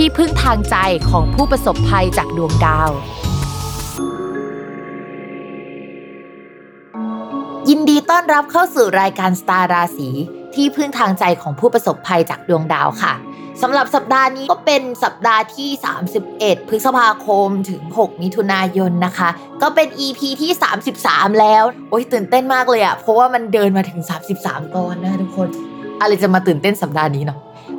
ที่พึ่งทางใจของผู้ประสบภัยจากดวงดาว ยินดีต้อนรับเข้าสู่รายการสตาร์ราศีที่พึ่งทางใจของผู้ประสบภัยจากดวงดาวค่ะสำหรับสัปดาห์นี้ก็เป็นสัปดาห์ที่ 31 พฤษภาคมถึง 6 มิถุนายนนะคะ ก็เป็น EP ที่ 33 แล้ว โอ้ยตื่นเต้นมากเลยอะเพราะว่ามันเดินมาถึง 33 ตอนนะทุกคน อะไรจะมาตื่นเต้นสัปดาห์นี้เนาะ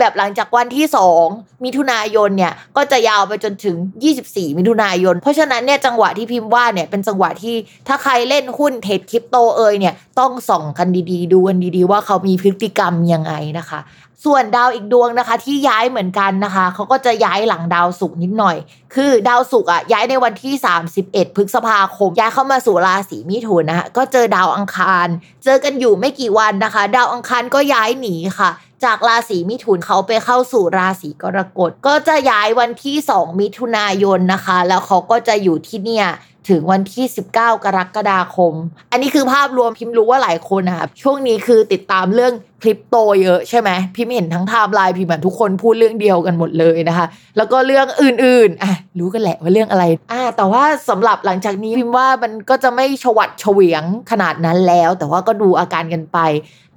แบบหลังจากวันที่ 2 มิถุนายนเนี่ยก็จะยาวไปจนถึง 24 มิถุนายน เพราะฉะนั้นเนี่ยจังหวะที่พิมพ์ว่าเนี่ยเป็นจังหวะที่ถ้าใครเล่นหุ้นเทรดคริปโตเอยเนี่ยต้องส่องกันดีๆ ดูกันดีๆ ว่าเขามีพฤติกรรมยังไงนะคะ ส่วนดาวอีกดวงนะคะ ที่ย้ายเหมือนกันนะคะเขาก็จะย้ายหลังดาวศุกร์นิดหน่อย คือดาวศุกร์อะย้ายในวันที่ 31 พฤษภาคม ย้ายเข้ามาสู่ราศีมิถุนนะคะก็เจอดาวอังคาร เจอกันอยู่ไม่กี่วันนะคะ ดาวอังคารก็ย้ายหนีค่ะ จากราศีมิถุนเขาไปเข้าสู่ราศีกรกฎก็จะย้ายวันที่ 2 มิถุนายนนะคะ แล้วเขาก็จะอยู่ที่เนี่ย ถึงวันที่ 19 กรกฎาคม อันนี้คือภาพรวมพิมพ์รู้ว่าหลายคนนะคะช่วงนี้คือติดตามเรื่องคริปโตเยอะใช่ไหมพิมพ์เห็นทั้งไทม์ไลน์พิมพ์เหมือนทุกคนพูดเรื่องเดียวกันหมดเลยนะคะ แล้วก็เรื่องอื่นๆอะรู้กันแหละว่าเรื่องอะไรอ่าแต่ว่าสำหรับหลังจากนี้พิมพ์ว่ามันก็จะไม่ชวัดเฉวียงขนาดนั้นแล้ว แต่ว่าก็ดูอาการกันไป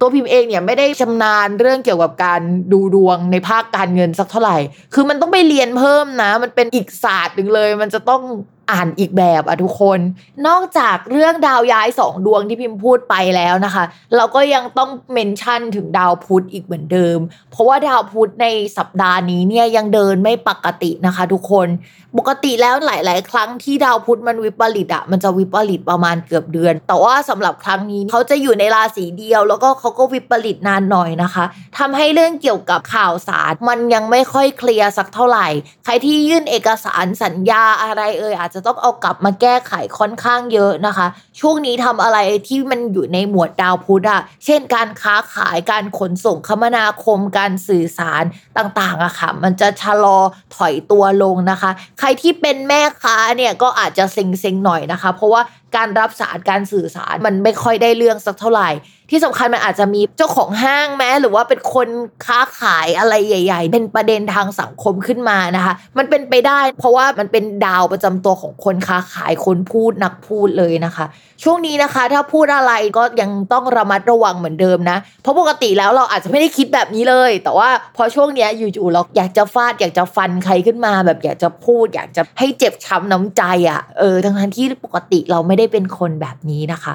ตัวพิมพ์เองเนี่ยไม่ได้ชำนาญเรื่องเกี่ยวกับการดูดวงในภาคการเงินสักเท่าไหร่ คือมันต้องไปเรียนเพิ่มนะ มันเป็นอีกศาสตร์หนึ่งเลย มันจะต้อง อ่านอีกแบบอะทุกคน นอกจากเรื่องดาวย้ายสองดวงที่พิมพ์พูดไปแล้วนะคะ เราก็ยังต้องเมนชั่นถึงดาวพุธอีกเหมือนเดิม เพราะว่าดาวพุธในสัปดาห์นี้เนี่ยยังเดินไม่ปกตินะคะ ทุกคน ปกติแล้วหลาย ๆ ครั้งที่ดาวพุธมันวิปริตอะมันจะวิปริตประมาณเกือบเดือน แต่ว่าสำหรับครั้งนี้เขาจะอยู่ในราศีเดียว แล้วก็เขาก็วิปริตนานหน่อยนะคะทำให้เรื่องเกี่ยวกับข่าวสารมันยังไม่ค่อยเคลียร์สักเท่าไหร่ ใครที่ยื่นเอกสารสัญญาอะไรเอ่ยอาจจะจะต้องเอากลับมาแก้ไขค่อนข้างเยอะนะคะ ช่วงนี้ทำอะไรที่มันอยู่ในหมวดดาวพุธอะเช่นการค้าขายการขนส่งคมนาคมการสื่อสารต่างๆอะค่ะ มันจะชะลอถอยตัวลงนะคะ ใครที่เป็นแม่ค้าเนี่ยก็อาจจะเซ็งๆหน่อยนะคะ เพราะว่าการรับสารการสื่อสารมันไม่ค่อยได้เรื่องสักเท่าไหร่ที่สำคัญมันอาจจะมีเจ้าของห้างแม้หรือว่าเป็นคนค้าขายอะไรใหญ่ ๆ เป็นประเด็นทางสังคมขึ้นมานะคะ มันเป็นไปได้ เพราะว่ามันเป็นดาวประจำตัวของคนค้าขายคนพูดนักพูดเลยนะคะ ช่วงนี้นะคะ ถ้าพูดอะไรก็ยังต้องระมัดระวังเหมือนเดิมนะ เพราะปกติแล้วเราอาจจะไม่ได้คิดแบบนี้เลย แต่ว่าพอช่วงนี้อยู่ๆเราอยากจะฟาดอยากจะฟันใครขึ้นมา แบบอยากจะพูด อยากจะให้เจ็บช้ำน้ำใจอะ่ะเออทั้งที่ปกติเราไม่ได้เป็นคนแบบนี้นะคะ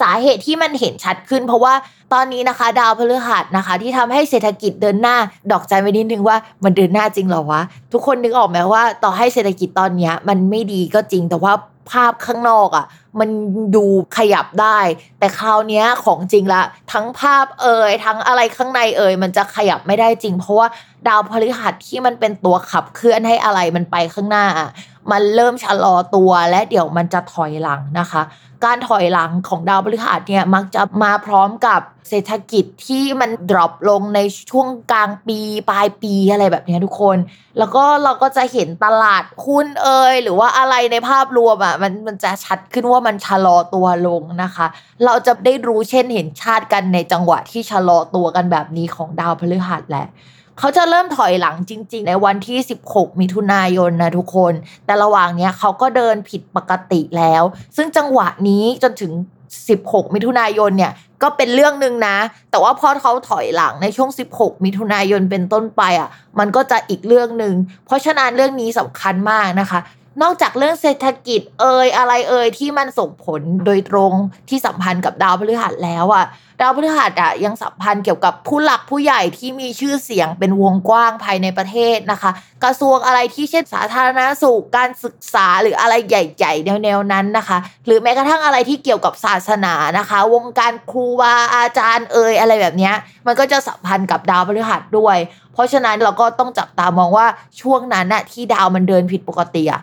สาเหตุที่มันเห็นชัดขึ้น เพราะว่าตอนนี้นะคะ ดาวพฤหัสนะคะ ที่ทำให้เศรษฐกิจเดินหน้า ดอกใจไว้นิดนึงว่ามันเดินหน้าจริงเหรอวะ ทุกคนนึกออกไหมว่า ต่อให้เศรษฐกิจตอนนี้มันไม่ดีก็จริงแต่ว่าภาพข้างนอกอะ่ะ มันดูขยับได้ แต่คราวนี้ของจริงละ ทั้งภาพเอ่ยทั้งอะไรข้างในเอ่ยมันจะขยับไม่ได้จริง เพราะว่าดาวพฤหัสที่มันเป็นตัวขับเคลื่อนให้อะไรมันไปข้างหน้าอะ มันเริ่มชะลอตัวและเดี๋ยวมันจะถอยหลังนะคะ การถอยหลังของดาวพฤหัสเนี่ยมักจะมาพร้อมกับเศรษฐกิจที่มันดรอปลงในช่วงกลางปีปลายปีอะไรแบบนี้ทุกคน แล้วก็เราก็จะเห็นตลาดหุ้นเอ่ยหรือว่าอะไรในภาพรวมอะมันมันจะชัดขึ้นว่ามันชะลอตัวลงนะคะ เราจะได้รู้เช่นเห็นชาติกันในจังหวะที่ชะลอตัวกันแบบนี้ของดาวพฤหัสแหละ เขาจะเริ่มถอยหลังจริง ๆ ในวันที่ 16 มิถุนายนนะทุกคน แต่ระหว่างเนี้ยเขาก็เดินผิดปกติแล้ว ซึ่งจังหวะนี้จนถึง 16 มิถุนายนเนี่ยก็เป็นเรื่องหนึ่งนะ แต่ว่าพอเขาถอยหลังในช่วง 16 มิถุนายนเป็นต้นไปอะ มันก็จะอีกเรื่องหนึ่ง เพราะฉะนั้นเรื่องนี้สำคัญมากนะคะนอกจากเรื่องเศรษฐกิจเอ่ยอะไรเอ่ยที่มันส่งผลโดยตรงที่สัมพันธ์กับดาวพฤหัสแล้วอะดาวพฤหัสอะยังสัมพันธ์เกี่ยวกับผู้หลักผู้ใหญ่ที่มีชื่อเสียงเป็นวงกว้างภายในประเทศนะคะ กระทรวงอะไรที่เช่นสาธารณสุขการศึกษาหรืออะไรใหญ่ ๆ แนวๆนั้นนะคะ หรือแม้กระทั่งอะไรที่เกี่ยวกับศาสนานะคะ วงการครูบาอาจารย์เอ่ยอะไรแบบเนี้ยมันก็จะสัมพันธ์กับดาวพฤหัสด้วย เพราะฉะนั้นเราก็ต้องจับตามองว่าช่วงนั้นน่ะที่ดาวมันเดินผิดปกติอะ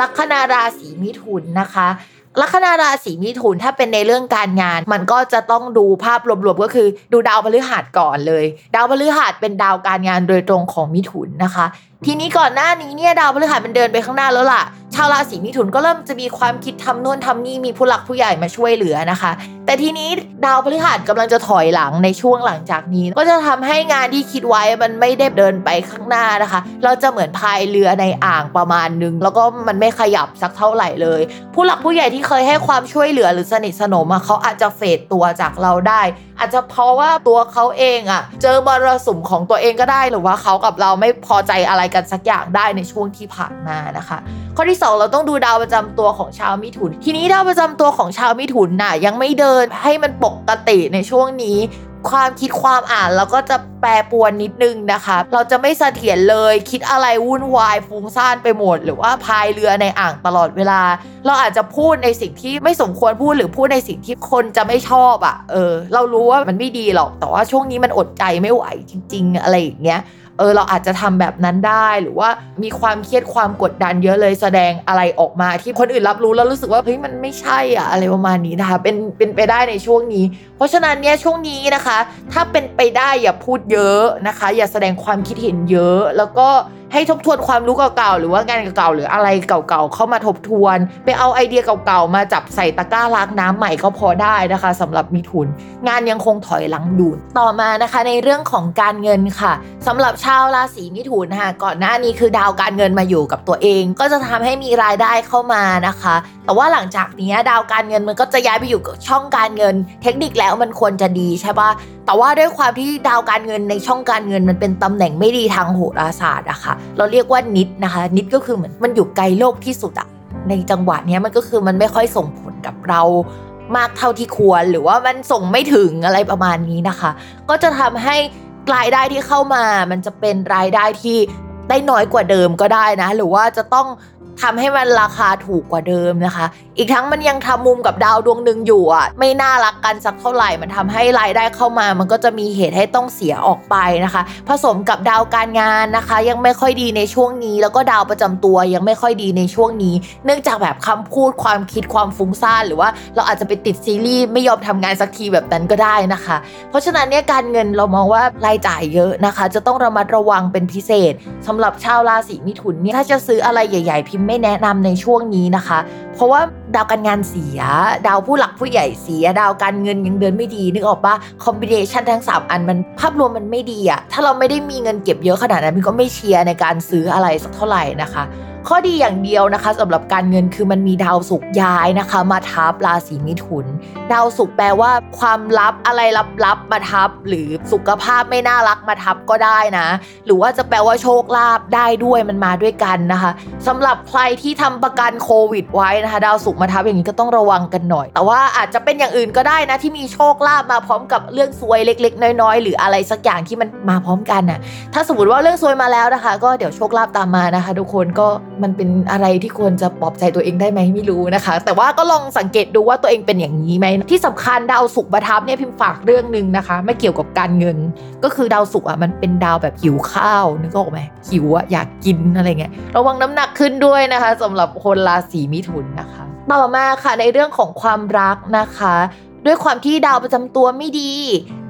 ลัคนาราศีมิถุนนะคะลัคนาราศีมิถุนถ้าเป็นในเรื่องการงาน มันก็จะต้องดูภาพรวมๆก็คือดูดาวพฤหัสก่อนเลย ดาวพฤหัสเป็นดาวการงานโดยตรงของมิถุนนะคะ ทีนี้ก่อนหน้านี้เนี่ยดาวพฤหัสมันเดินไปข้างหน้าแล้วล่ะ ชาวราศีมิถุนก็เริ่มจะมีความคิดทำนู่นทำนี่มีผู้หลักผู้ใหญ่มาช่วยเหลือนะคะ แต่ทีนี้ดาวพฤหัสกำลังจะถอยหลังในช่วงหลังจากนี้ ก็จะทำให้งานที่คิดไว้มันไม่ได้เดินไปข้างหน้านะคะ เราจะเหมือนพายเรือในอ่างประมาณนึง แล้วก็มันไม่ขยับสักเท่าไหร่เลย ผู้หลักผู้ใหญ่ที่เคยให้ความช่วยเหลือหรือสนิทสนมอะเขาอาจจะเฟดตัวจากเราได้ อาจจะเพราะว่าตัวเขาเองอะเจอมรสุมของตัวเองก็ได้หรือว่าเขากับเราไม่พอใจอะไรกันสักอย่างได้ในช่วงที่ผ่านมานะคะ ข้อที่2เราต้องดูดาวประจำตัวของชาวมิถุน ทีนี้ดาวประจำตัวของชาวมิถุนน่ะยังไม่เดินให้มันปกติในช่วงนี้ ความคิดความอ่านเราก็จะแปรปวนนิดนึงนะคะ เราจะไม่เสถียรเลยคิดอะไรวุ่นวายฟุ้งซ่านไปหมด หรือว่าพายเรือในอ่างตลอดเวลา เราอาจจะพูดในสิ่งที่ไม่สมควรพูดหรือพูดในสิ่งที่คนจะไม่ชอบอะ่ะเออ เรารู้ว่ามันไม่ดีหรอกแต่ว่าช่วงนี้มันอดใจไม่ไหวจริง ๆ อะไรอย่างเงี้ย เออเราอาจจะทำแบบนั้นได้ หรือว่ามีความเครียดความกดดันเยอะเลยแสดงอะไรออกมาที่คนอื่นรับรู้แล้วรู้สึกว่าเฮ้ยมันไม่ใช่อะอะไรประมาณนี้นะคะ เป็นเป็นไปได้ในช่วงนี้ เพราะฉะนั้นเนี่ยช่วงนี้นะคะ ถ้าเป็นไปได้อย่าพูดเยอะนะคะ อย่าแสดงความคิดเห็นเยอะแล้วก็ ให้ทบทวนความรู้เก่าๆ หรือว่างานเก่าๆ หรืออะไรเก่าๆ เข้ามาทบทวน ไปเอาไอเดียเก่าๆ มาจับใส่ตะกร้าล้างน้ำใหม่ก็พอได้นะคะสำหรับมิถุน งานยังคงถอยหลังดูดต่อมานะคะในเรื่องของการเงินค่ะสำหรับชาวราศีมิถุนค่ะก่อนหน้านี้คือดาวการเงินมาอยู่กับตัวเอง ก็จะทำให้มีรายได้เข้ามานะคะ แต่ว่าหลังจากนี้ดาวการเงินมันก็จะย้ายไปอยู่กับช่องการเงิน เทคนิคแล้วมันควรจะดีใช่ปะแต่ว่าด้วยความที่ดาวการเงินในช่องการเงินมันเป็นตำแหน่งไม่ดีทางโหราศาสตร์อะค่ะเราเรียกว่านิดนะคะ นิดก็คือเหมือนมันอยู่ไกลโลกที่สุดอะในจังหวะนี้มันก็คือมันไม่ค่อยส่งผลกับเรามากเท่าที่ควร หรือว่ามันส่งไม่ถึงอะไรประมาณนี้นะคะ ก็จะทำให้รายได้ที่เข้ามา มันจะเป็นรายได้ที่ได้น้อยกว่าเดิมก็ได้นะ หรือว่าจะต้อง ทำให้มันราคาถูกกว่าเดิมนะคะ อีกทั้งมันยังทำมุมกับดาวดวงหนึ่งอยู่อะ ไม่น่ารักกันสักเท่าไหร่ มันทำให้รายได้เข้ามา มันก็จะมีเหตุให้ต้องเสียออกไปนะคะ ผสมกับดาวการงานนะคะ ยังไม่ค่อยดีในช่วงนี้ แล้วก็ดาวประจำตัวยังไม่ค่อยดีในช่วงนี้ เนื่องจากแบบคำพูดความคิดความฟุ้งซ่านหรือว่าเราอาจจะไปติดซีรีส์ไม่ยอมทำงานสักทีแบบนั้นก็ได้นะคะ เพราะฉะนั้นเนี่ยการเงินเรามองว่ารายจ่ายเยอะนะคะ จะต้องระมัดระวังเป็นพิเศษสำหรับชาวราศีมิถุนเนี่ยถ้าจะซื้ออะไรใหญ่ ๆพิมไม่แนะนำในช่วงนี้นะคะ เพราะว่าดาวการงานเสีย ดาวผู้หลักผู้ใหญ่เสีย ดาวการเงินยังเดินไม่ดี นึกออกปะคอมบิเนชันทั้ง 3 อันมันภาพรวมมันไม่ดีอะถ้าเราไม่ได้มีเงินเก็บเยอะขนาดนั้นมันก็ไม่เชียร์ในการซื้ออะไรสักเท่าไหร่นะคะ ข้อดีอย่างเดียวนะคะสำหรับการเงินคือมันมีดาวศุกร์ย้ายนะคะ มาทับราศีมิถุน ดาวศุกร์แปลว่าความลับอะไรลับๆมาทับ หรือสุขภาพไม่น่ารักมาทับก็ได้นะ หรือว่าจะแปลว่าโชคลาภได้ด้วยมันมาด้วยกันนะคะสำหรับใครที่ทำประกันโควิดไว้นะคะ ดาวศุกร์มาทับอย่างนี้ก็ต้องระวังกันหน่อย แต่ว่าอาจจะเป็นอย่างอื่นก็ได้นะที่มีโชคลาภมาพร้อมกับเรื่องซวยเล็ก ๆ น้อยๆ หรืออะไรสักอย่างที่มันมาพร้อมกันน่ะถ้าสมมติว่าเรื่องซวยมาแล้วนะคะ ก็เดี๋ยวโชคลาภตามมานะคะ ทุกคนก็มันเป็นอะไรที่ควรจะปลอบใจตัวเองได้ไหมไม่รู้นะคะ แต่ว่าก็ลองสังเกตดูว่าตัวเองเป็นอย่างนี้ไหมที่สำคัญดาวศุกร์ประทับเนี่ยพิมพ์ฝากเรื่องหนึ่งนะคะ ไม่เกี่ยวกับการเงิน ก็คือดาวศุกร์อะมันเป็นดาวแบบหิวข้าวนึกออกไหมหิวอะอยากกินอะไรเงี้ยระวังน้ำหนักขึ้นด้วยนะคะสำหรับคนราศีมิถุนนะคะ ต่อมาค่ะในเรื่องของความรักนะคะ ด้วยความที่ดาวประจำตัวไม่ดี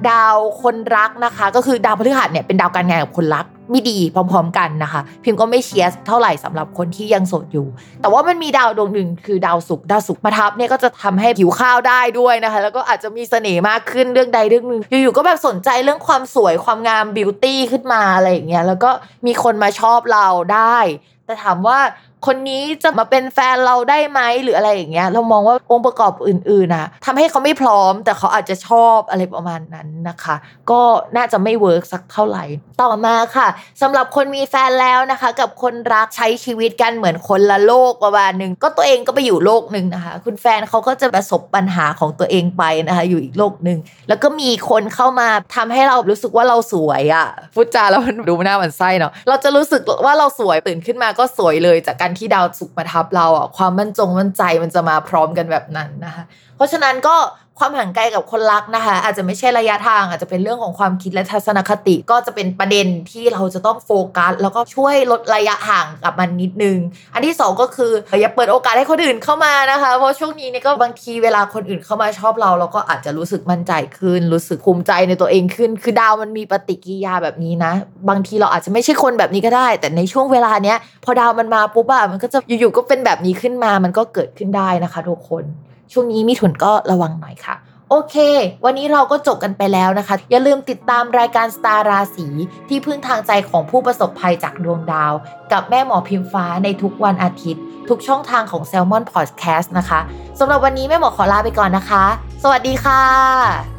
ดาวคนรักนะคะ ก็คือดาวพฤหัสเนี่ยเป็นดาวการงานกับคนรักไม่ดีพร้อม ๆ กันนะคะ พิมพ์ก็ไม่เชียร์เท่าไหร่สำหรับคนที่ยังโสดอยู่ แต่ว่ามันมีดาวดวงหนึ่งคือดาวศุกร์ดาวศุกร์มาทับเนี่ยก็จะทำให้ผิวข้าวได้ด้วยนะคะ แล้วก็อาจจะมีเสน่ห์มากขึ้นเรื่องใดเรื่องหนึ่งอยู่ๆก็แบบสนใจเรื่องความสวยความงามบิวตี้ขึ้นมาอะไรอย่างเงี้ยแล้วก็มีคนมาชอบเราได้ แต่ถามว่าคนนี้จะมาเป็นแฟนเราได้ไหมหรืออะไรอย่างเงี้ย เรามองว่าองค์ประกอบอื่นๆนะทำให้เขาไม่พร้อม แต่เขาอาจจะชอบอะไรประมาณนั้นนะคะ ก็น่าจะไม่เวิร์กสักเท่าไหร่ ต่อมาค่ะสำหรับคนมีแฟนแล้วนะคะ กับคนรักใช้ชีวิตกันเหมือนคนละโลกประมาณหนึ่งก็ตัวเองก็ไปอยู่โลกหนึ่งนะคะ คุณแฟนเขาก็จะประสบปัญหาของตัวเองไปนะคะ อยู่อีกโลกหนึ่งแล้วก็มีคนเข้ามาทำให้เรารู้สึกว่าเราสวยอะ่ะพูดจาแล้วมันดูหน้ามันไส้เนาะเราจะรู้สึกว่าเราสวยตื่นขึ้นมาก็สวยเลยจากการที่ดาวสุกมาทับเราอะความมั่นจงมั่นใจมันจะมาพร้อมกันแบบนั้นนะคะ เพราะฉะนั้นก็ ความห่างไกลกับคนรักนะคะ อาจจะไม่ใช่ระยะทางอาจจะเป็นเรื่องของความคิดและทัศนคติก็จะเป็นประเด็นที่เราจะต้องโฟกัส แล้วก็ช่วยลดระยะห่างกับมันนิดนึง อันที่ 2 ก็คืออย่าเปิดโอกาสให้คนอื่นเข้ามานะคะ เพราะช่วงนี้เนี่ยก็บางทีเวลาคนอื่นเข้ามาชอบเราเราก็อาจจะรู้สึกมั่นใจขึ้น รู้สึกภูมิใจในตัวเองขึ้น คือดาวมันมีปฏิกิริยาแบบนี้นะ บางทีเราอาจจะไม่ใช่คนแบบนี้ก็ได้ แต่ในช่วงเวลาเนี้ยพอดาวมันมาปุ๊บอะมันก็จะอยู่ๆก็เป็นแบบนี้ขึ้นมามันก็เกิดขึ้นได้นะคะ ทุกคน ช่วงนี้มีถุนก็ระวังหน่อยค่ะ โอเค วันนี้เราก็จบกันไปแล้วนะคะ อย่าลืมติดตามรายการสตาร์ราศีที่พึ่งทางใจของผู้ประสบภัยจากดวงดาว กับแม่หมอพิมฟ้าในทุกวันอาทิตย์ ทุกช่องทางของ s ซ l m o n Podcast นะคะสำหรับวันนี้แม่หมอขอลาไปก่อนนะคะ สวัสดีค่ะ